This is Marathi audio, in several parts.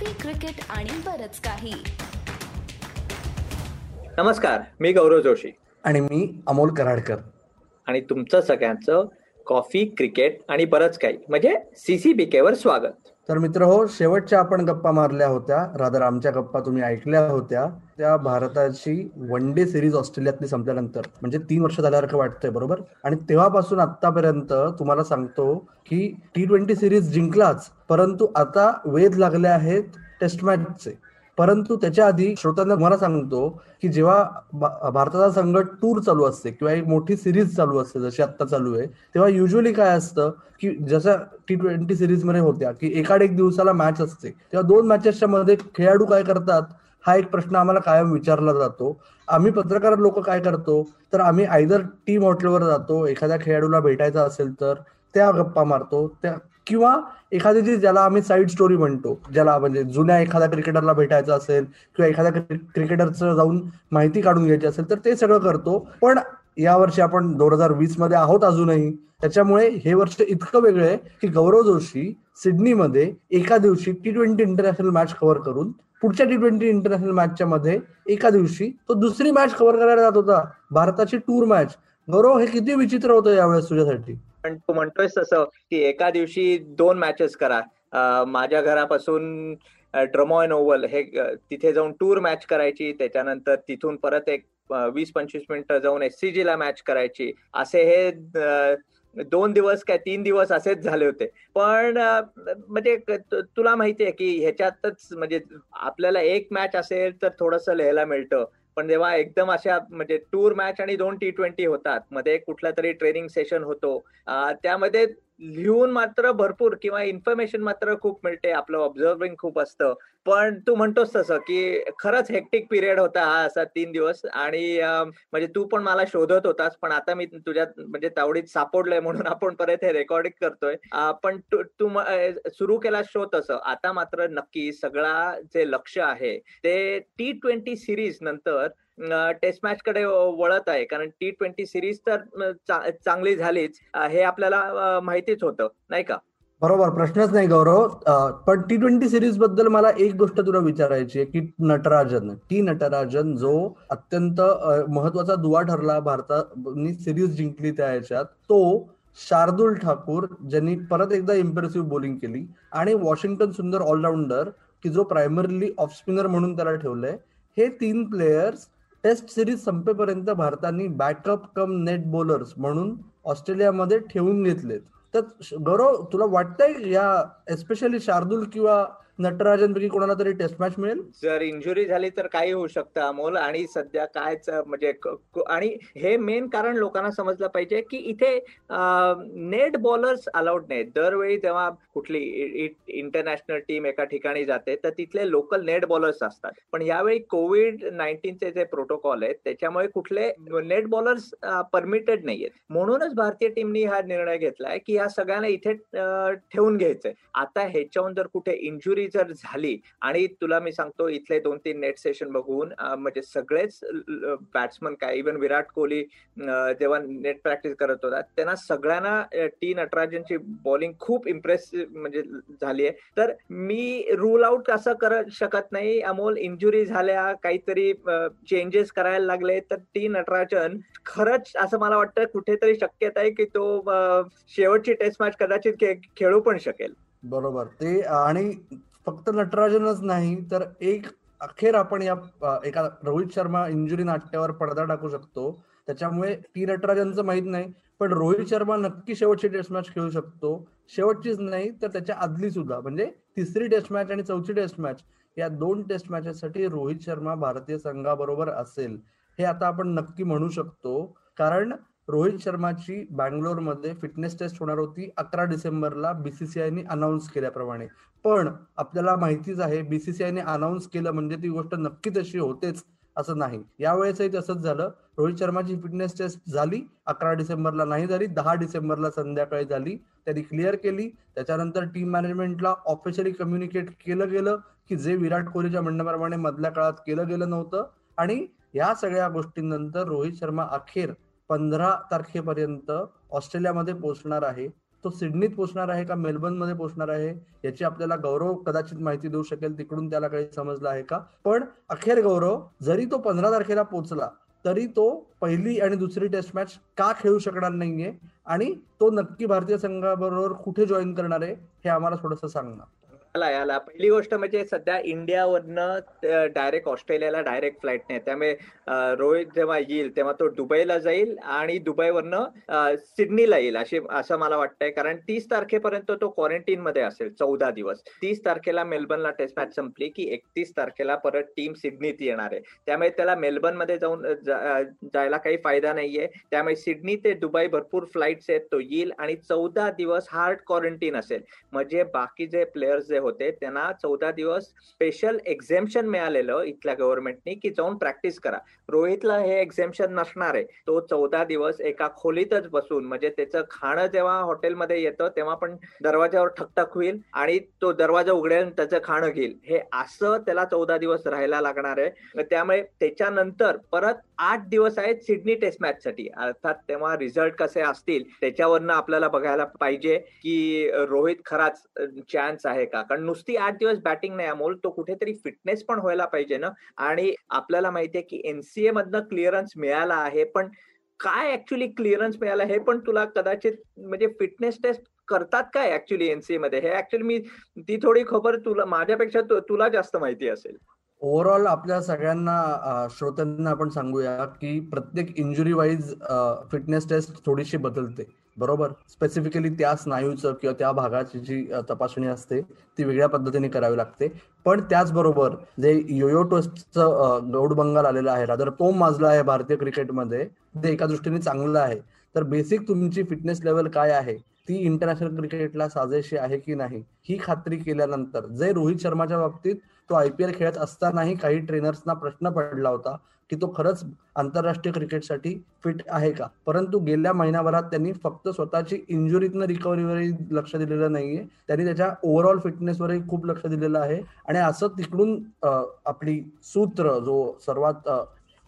कॉफी क्रिकेट आणि बरच काही. नमस्कार मी गौरव जोशी. आणि मी अमोल कराडकर. आणि तुमचं सगळ्यांचं कॉफी क्रिकेट आणि बरंच काही म्हणजे सीसीबीके केवर स्वागत. तर मित्र हो शेवटच्या आपण गप्पा मारल्या होत्या. रादर आमच्या गप्पा तुम्ही ऐकल्या होत्या. त्या भारताची वन डे सिरीज ऑस्ट्रेलियातली संपल्यानंतर म्हणजे तीन वर्ष झाल्यासारखं वाटतंय बरोबर? आणि तेव्हापासून आतापर्यंत तुम्हाला सांगतो की टी ट्वेंटी सिरीज जिंकलाच परंतु आता वेध लागले आहेत टेस्ट मॅचचे परंतु त्याच्या आधी श्रोत्यांना मला सांगतो की जेव्हा भारताचा संघ टूर चालू असते किंवा एक मोठी सिरीज चालू असते जशी आता चालू आहे तेव्हा युजली काय असतं की जसं टी ट्वेंटी सिरीजमध्ये होत्या की एकाड एक दिवसाला मॅच असते. तेव्हा दोन मॅचेसच्या मध्ये खेळाडू काय करतात हा एक प्रश्न आम्हाला कायम विचारला जातो. आम्ही पत्रकार लोक काय करतो तर आम्ही आयदर टीम हॉटेलवर जातो एखाद्या खेळाडूला भेटायचा असेल तर त्या गप्पा मारतो त्या किंवा एखादी जी ज्याला आम्ही साईड स्टोरी म्हणतो ज्याला म्हणजे जुन्या एखाद्या क्रिकेटरला भेटायचं असेल किंवा एखाद्या क्रिकेटरचं जाऊन माहिती काढून घ्यायची असेल तर ते सगळं करतो. पण या वर्षी आपण दोन हजार वीसमध्ये आहोत अजूनही. त्याच्यामुळे हे वर्ष इतकं वेगळं आहे की गौरव जोशी सिडनीमध्ये एका दिवशी T twenty international match cover करून पुढच्या टी ट्वेंटी इंटरनॅशनल मॅचच्या मध्ये एका दिवशी तो दुसरी मॅच कव्हर करायला जात होता. भारताची टूर मॅच गौरव हे किती विचित्र होतं यावेळेस तुझ्यासाठी? पण तू म्हणतोय तसं की एका दिवशी दोन मॅचेस करा. माझ्या घरापासून ड्रमॉन ओव्हल हे तिथे जाऊन टूर मॅच करायची त्याच्यानंतर तिथून परत एक वीस पंचवीस मिनिटं जाऊन एस सी ला मॅच करायची. असे हे दोन दिवस काय तीन दिवस असेच झाले होते. पण म्हणजे तुला माहितीये की ह्याच्यातच म्हणजे आपल्याला एक मॅच असेल तर थोडस लिहायला मिळतं. पण जेव्हा एकदम अशा म्हणजे टूर मॅच आणि दोन टी ट्वेंटी होतात मध्ये कुठला तरी ट्रेनिंग सेशन होतो त्यामध्ये लिहून मात्र भरपूर किंवा इन्फॉर्मेशन मात्र खूप मिळते. आपलं ऑब्झर्विंग खूप असतं. पण तू म्हणतोस तसं की खरंच हेक्टिक पिरियड होता हा असा तीन दिवस. आणि म्हणजे तू पण मला शोधत होतास पण आता मी तुझ्यात म्हणजे तावडीत सापडलोय म्हणून आपण परत हे रेकॉर्डिंग करतोय. पण तू सुरू केला शो तसं. आता मात्र नक्की सगळा जे लक्ष आहे ते टी ट्वेंटी सिरीज नंतर टेस्ट मॅच कडे वळत आहे. कारण टी ट्वेंटी सिरीज तर चांगली झालीच. हे आपल्याला माहितीच होतं. नाही का? बरोबर. प्रश्नच नाही गौरव. पण टी ट्वेंटी सिरीजबद्दल मला एक गोष्ट तुला विचारायची आहे की नटराजन. टी नटराजन जो अत्यंत महत्त्वाचा दुवा ठरला भारतानी सिरीज जिंकली त्या याच्यात तो शार्दुल ठाकूर ज्यांनी परत एकदा इम्प्रेसिव्ह बॉलिंग केली. आणि वॉशिंग्टन सुंदर ऑलराऊंडर की जो प्रायमरीली ऑफ स्पिनर म्हणून त्याला ठेवलंय हे तीन प्लेयर्स टेस्ट सिरीज संपेपर्यंत भारताने बॅकअप कम नेट बॉलर्स म्हणून ऑस्ट्रेलियामध्ये ठेवून घेतलेत. तर गौरव तुला वाटतंय या एस्पेशली शार्दूल किंवा नटराजनपैकी कोणाला तरी टेस्ट मॅच मिळेल? जर इंजुरी झाली तर काही होऊ शकतं अमोल. आणि सध्या कायच म्हणजे आणि हे मेन कारण लोकांना समजलं पाहिजे की इथे नेट बॉलर्स अलाउड नाही दरवेळी जेव्हा कुठली इंटरनॅशनल टीम एका ठिकाणी जाते तर तिथले लोकल नेट बॉलर्स असतात. पण यावेळी कोविड नाईन्टीनचे जे प्रोटोकॉल आहेत त्याच्यामुळे कुठले नेट बॉलर्स परमिटेड नाहीयेत. म्हणूनच भारतीय टीमनी हा निर्णय घेतलाय की या सगळ्यांना इथे ठेवून घ्यायचंय. आता ह्याच्याहून जर कुठे इंजुरी जर झाली आणि तुला मी सांगतो इथले दोन तीन नेट सेशन बघून म्हणजे सगळेच बॅट्समन काय इव्हन विराट कोहली जेव्हा नेट प्रॅक्टिस करत होता त्यांना सगळ्यांना टी नटराजनची बॉलिंग खूप इम्प्रेसिव्ह म्हणजे झाली आहे. तर मी रूल आउट असं करत शकत नाही अमोल इंजुरी झाल्या काहीतरी चेंजेस करायला लागले तर टी नटराजन खरंच असं मला वाटतं कुठेतरी शक्यता आहे की तो शेवटची टेस्ट मॅच कदाचित खेळू पण शकेल. बरोबर. ते आणि फक्त नटराजनच नाही तर एक अखेर आपण या एका रोहित शर्मा इंजुरी नाट्यावर पडदा टाकू शकतो. त्याच्यामुळे टी नटराजनचं माहीत नाही पण रोहित शर्मा नक्की शेवटची टेस्ट मॅच खेळू शकतो. शेवटचीच नाही तर त्याच्या आदली सुद्धा म्हणजे तिसरी टेस्ट मॅच आणि चौथी टेस्ट मॅच या दोन टेस्ट मॅचेससाठी रोहित शर्मा भारतीय संघाबरोबर असेल. हे आता आपण नक्की म्हणू शकतो. कारण रोहित शर्माची बँगलोरमध्ये फिटनेस टेस्ट होणार होती अकरा डिसेंबरला बीसीसीआयने अनाऊन्स केल्याप्रमाणे. पण आपल्याला माहितीच आहे बीसीसीआयने अनाऊन्स केलं म्हणजे ती गोष्ट नक्की तशी होतेच असं नाही. यावेळेसही तसंच झालं. रोहित शर्माची फिटनेस टेस्ट झाली अकरा डिसेंबरला नाही झाली दहा डिसेंबरला संध्याकाळी झाली. त्यांनी क्लिअर केली. त्याच्यानंतर टीम मॅनेजमेंटला ऑफिशियली कम्युनिकेट केलं गेलं की जे विराट कोहलीच्या म्हणण्याप्रमाणे मधल्या काळात केलं गेलं नव्हतं. आणि या सगळ्या गोष्टींनंतर रोहित शर्मा अखेर पंधरा तारखेपर्यंत ऑस्ट्रेलियामध्ये पोहोचणार आहे. तो सिडनीत पोहोचणार आहे का मेलबर्नमध्ये पोहोचणार आहे याची आपल्याला गौरव कदाचित माहिती देऊ शकेल तिकडून त्याला काही समजलं आहे का? पण अखेर गौरव जरी तो पंधरा तारखेला पोहोचला तरी तो पहिली आणि दुसरी टेस्ट मॅच का खेळू शकणार नाहीये आणि तो नक्की भारतीय संघाबरोबर कुठे जॉईन करणार आहे हे आम्हाला थोडंसं सांगणार. याला याला पहिली गोष्ट म्हणजे सध्या इंडियावरनं डायरेक्ट ऑस्ट्रेलियाला डायरेक्ट फ्लाईट नाही त्यामुळे रोहित जेव्हा येईल तेव्हा तो दुबईला जाईल आणि दुबईवरनं सिडनीला येईल अशी असं मला वाटतंय. कारण तीस तारखेपर्यंत तो क्वारंटीन मध्ये असेल चौदा दिवस. तीस तारखेला मेलबर्नला टेस्ट मॅच संपली की एकतीस तारखेला परत टीम सिडनीत येणार आहे. त्यामुळे त्याला मेलबर्नमध्ये जाऊन जायला काही फायदा नाहीये. त्यामुळे सिडनी ते दुबई भरपूर फ्लाईट्स आहेत तो येईल आणि चौदा दिवस हार्ड क्वारंटीन असेल. म्हणजे बाकी जे प्लेयर्स जे होते त्यांना चौदा दिवस स्पेशल एक्झेम्पशन मिळालेलं इथल्या गव्हर्नमेंटनी की जाऊन प्रॅक्टिस करा. रोहितला हे एक्झेम्पशन नसणार आहे. तो चौदा दिवस एका खोलीतच बसून म्हणजे त्याचं खाणं जेव्हा हॉटेलमध्ये येतं तेव्हा पण दरवाजावर ठकठक होईल आणि तो दरवाजा उघडेल त्याचं खाणं घेईल. हे असं त्याला चौदा दिवस राहायला लागणार आहे. त्यामुळे त्याच्यानंतर परत आठ दिवस आहेत सिडनी टेस्ट मॅच साठी अर्थात तेव्हा रिझल्ट कसे असतील त्याच्यावरनं आपल्याला बघायला पाहिजे की रोहित खराच चान्स आहे का? कारण नुसती आठ दिवस बॅटिंग नाही अमोल. तो कुठेतरी फिटनेस पण व्हायला पाहिजे ना? आणि आपल्याला माहितीये की एनसीए मधनं क्लिअरन्स मिळाला आहे पण काय ऍक्च्युली क्लिअरन्स मिळाला हे पण तुला कदाचित म्हणजे फिटनेस टेस्ट करतात काय ऍक्च्युली एनसीए मध्ये? हे ऍक्च्युली मी ती थोडी खबर तुला माझ्यापेक्षा तुला जास्त माहिती असेल. ओव्हरऑल आपल्या सगळ्यांना श्रोत्यांना आपण सांगूया की प्रत्येक इंजुरी वाईज फिटनेस टेस्ट थोडीशी बदलते. बरोबर? स्पेसिफिकली त्या स्नायूचं किंवा त्या भागाची जी तपासणी असते ती वेगळ्या पद्धतीने करावी लागते. पण त्याचबरोबर जे योयो टेस्टचं गौड बंगाल आलेलं आहे रादर तो माजला आहे भारतीय क्रिकेटमध्ये ते एका दृष्टीने चांगलं आहे. तर बेसिक तुमची फिटनेस लेवल काय आहे? ती इंटरनॅशनल क्रिकेटला साजेशी आहे की नाही ही खात्री केल्यानंतर जे रोहित शर्माच्या बाबतीत तो आयपीएल खेळत असतानाही काही ट्रेनर्सना प्रश्न पडला होता की तो खरंच आंतरराष्ट्रीय क्रिकेटसाठी फिट आहे का? परंतु गेल्या महिन्याभरात त्यांनी फक्त स्वतःची इंजुरीतनं रिकव्हरीवरही लक्ष दिलेलं नाहीये. त्यांनी त्याच्या ओव्हरऑल फिटनेसवरही खूप लक्ष दिलेलं आहे. आणि असं तिकडून आपली सूत्र जो सर्वात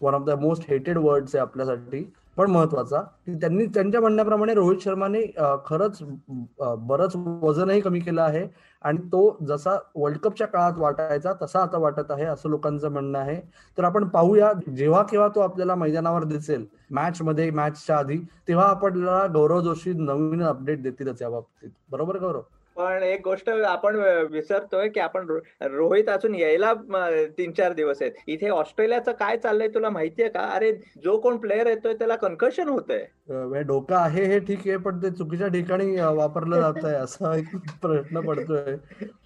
one of the most hated words आहे आपल्यासाठी पण महत्त्वाचा की त्यांनी त्यांच्या म्हणण्याप्रमाणे रोहित शर्माने खरंच बरंच वजनही कमी केलं आहे. आणि तो जसा वर्ल्ड कपच्या काळात वाटायचा तसा आता वाटत आहे असं लोकांचं म्हणणं आहे. तर आपण पाहूया जेव्हा केव्हा तो आपल्याला मैदानावर दिसेल मॅच मध्ये मॅचच्या आधी तेव्हा आपल्याला गौरव जोशी नवीन अपडेट देतीलच या बाबतीत. बरोबर गौरव? पण एक गोष्ट आपण विसरतोय की आपण रोहित अजून यायला तीन चार दिवस आहेत. इथे ऑस्ट्रेलियाचं काय चाललंय तुला माहितीये का? अरे जो कोण प्लेअर येतोय त्याला कन्कशन होतंय. म्हणजे डोकं आहे हे ठीक आहे पण ते चुकीच्या ठिकाणी वापरलं जात आहे असा एक प्रश्न पडतोय.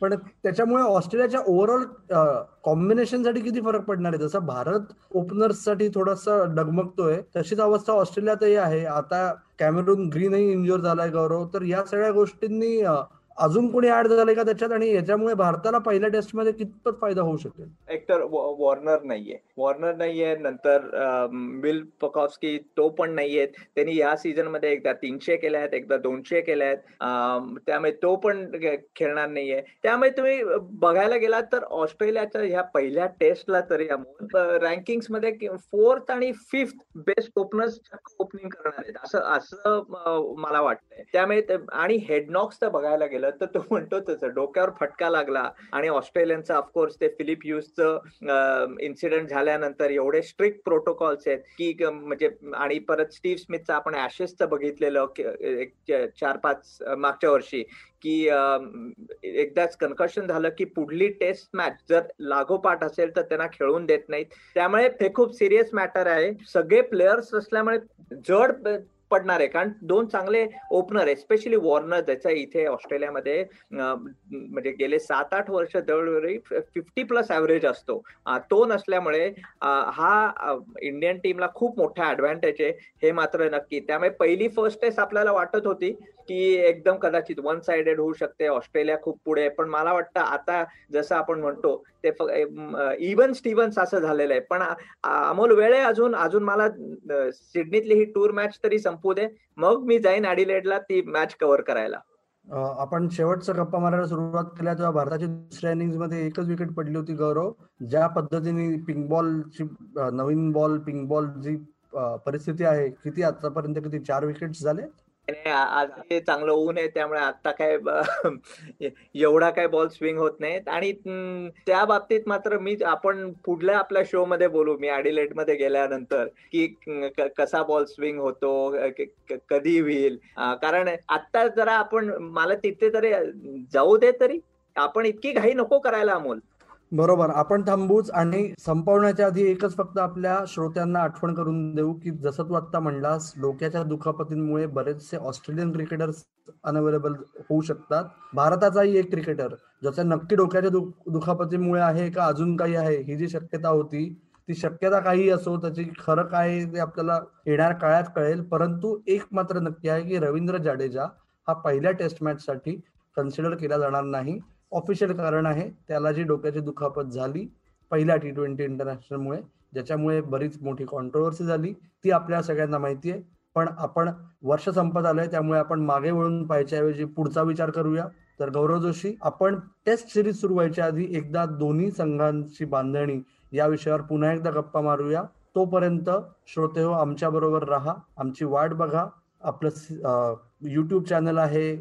पण त्याच्यामुळे ऑस्ट्रेलियाच्या ओव्हरऑल कॉम्बिनेशनसाठी किती फरक पडणार आहे? जसं भारत ओपनर्ससाठी थोडासा डगमगतोय तशीच अवस्था ऑस्ट्रेलियातही आहे. आता कॅमेरून ग्रीनही इंजोर झालाय गौरव. तर या सगळ्या गोष्टींनी अजून कोणी ऍड झालंय का त्याच्यात? आणि याच्यामुळे भारताला पहिल्या टेस्टमध्ये कितपत फायदा होऊ शकेल? एकतर वॉर्नर नाहीये. वॉर्नर नाहीये नंतर बिल पकॉस्की तो पण नाहीये त्यांनी या सीझनमध्ये एकदा तीनशे केल्या आहेत एकदा दोनशे केल्या आहेत. त्यामुळे तो पण खेळणार नाहीये. त्यामुळे तुम्ही बघायला गेलात तर ऑस्ट्रेलियाच्या ह्या पहिल्या टेस्टला तरी रँकिंगमध्ये फोर्थ आणि फिफ्थ बेस्ट ओपनर्स ओपनिंग करणार आहेत. असं असं मला वाटतंय. त्यामुळे आणि हेडनॉक्स तर बघायला गेलं तर तो म्हणतो तसं. डोक्यावर फटका लागला. आणि ऑस्ट्रेलियनचं ऑफकोर्स ते फिलिप युजचं इन्सिडेंट झाल्यानंतर एवढे स्ट्रिक्ट प्रोटोकॉल्स आहेत की म्हणजे आणि परत स्टीव्ह स्मिथचं आपण ऍशेसचं बघितलेलं एक चार पाच मागच्या वर्षी की एकदाच कन्कशन झालं की पुढली टेस्ट मॅच जर लागोपाठ असेल तर त्यांना खेळून देत नाहीत. त्यामुळे हे खूप सिरियस मॅटर आहे. सगळे प्लेयर्स असल्यामुळे जड पडणार आहे. कारण दोन चांगले ओपनर एस्पेशली वॉर्नर ज्याचा इथे ऑस्ट्रेलियामध्ये म्हणजे गेले सात आठ वर्ष दरवेळी फिफ्टी प्लस ऍव्हरेज असतो. तो नसल्यामुळे हा इंडियन टीमला खूप मोठा ऍडव्हान्टेज आहे. हे मात्र नक्की. त्यामुळे पहिली फर्स्ट टेस्ट आपल्याला वाटत होती. की एकदम कदाचित वन साइडेड होऊ शकते ऑस्ट्रेलिया खूप पुढे. पण मला वाटतं आता जसं आपण म्हणतो ते इवन स्टीव्हन्स असं झालेलं आहे. पण अमोल वेळ आहे अजून अजून मला सिडनीतली ही टूर मॅच तरी संपू दे. मग मी जाईन ॲडिलेडला ती मॅच कव्हर करायला. आपण शेवटचा गप्पा मारायला सुरुवात केल्या तेव्हा भारताच्या दुसऱ्या इनिंगमध्ये एकच विकेट पडली होती गौरव. ज्या पद्धतीने पिंक बॉलची नवीन बॉल पिंक बॉल जी परिस्थिती आहे किती आतापर्यंत किती? चार विकेट झाले? आज ते चांगलं ऊन आहे त्यामुळे आता काय एवढा काय बॉल स्विंग होत नाहीत. आणि त्या बाबतीत मात्र मी आपण पुढल्या आपल्या शो मध्ये बोलू मी अडिलेटमध्ये गेल्यानंतर की कसा बॉल स्विंग होतो कधी होईल? कारण आता जरा आपण मला तिथे तरी जाऊ दे तरी आपण इतकी घाई नको करायला अमोल. बरोबर. आपण थांबूच आणि संपवण्याच्या आधी एकच फक्त आपल्या श्रोत्यांना आठवण करून देऊ की जसं तू आता म्हणलास डोक्याच्या दुखापतींमुळे बरेचसे ऑस्ट्रेलियन क्रिकेटर्स अनअवेलेबल होऊ शकतात. भारताचाही एक क्रिकेटर ज्याच्या नक्की डोक्याच्या दु- दुखापतीमुळे आहे का अजून काही आहे ही जी शक्यता होती ती शक्यता काही असो त्याची खरं काय ते आपल्याला येणार काळात कळेल. परंतु एक मात्र नक्की आहे की रवींद्र जाडेजा हा पहिल्या टेस्ट मॅच साठी कन्सिडर केला जाणार नाही. ऑफिशियल कारण आहे त्याला जी डोक्याची दुखापत झाली पहिल्या टी ट्वेंटी इंटरनॅशनलमुळे ज्याच्यामुळे बरीच मोठी कॉन्ट्रोवर्सी झाली ती आपल्या सगळ्यांना माहिती आहे. पण आपण वर्ष संपत आलंय त्यामुळे आपण मागे वळून पाहायच्याऐवजी पुढचा विचार करूया. तर गौरव जोशी आपण टेस्ट सिरीज सुरू व्हायच्या आधी एकदा दोन्ही संघांची बांधणी या विषयावर पुन्हा एकदा गप्पा मारूया. तोपर्यंत श्रोते हो आमच्या बरोबर राहा आमची वाट बघा. आपलं युट्यूब चॅनल आहे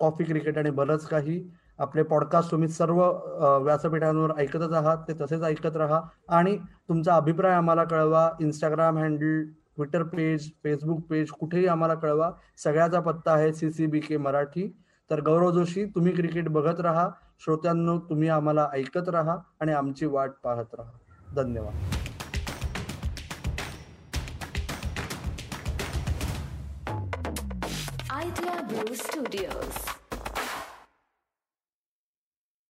कॉफी क्रिकेट आणि बरंच काही. आपले पॉडकास्ट तुम्ही सर्व व्यासपीठांवर ऐकतच आहात ते तसेच ऐकत राहा. आणि तुमचा अभिप्राय आम्हाला कळवा. Instagram handle Twitter page Facebook page कुठेही आम्हाला कळवा. सगळ्याचा पत्ता आहे C C B K Marathi. तर गौरव जोशी तुम्ही क्रिकेट बघत राहा. श्रोत्यांनो तुम्ही आम्हाला ऐकत राहा आणि आमची वाट पाहत राहा. धन्यवाद. Idea blue studios.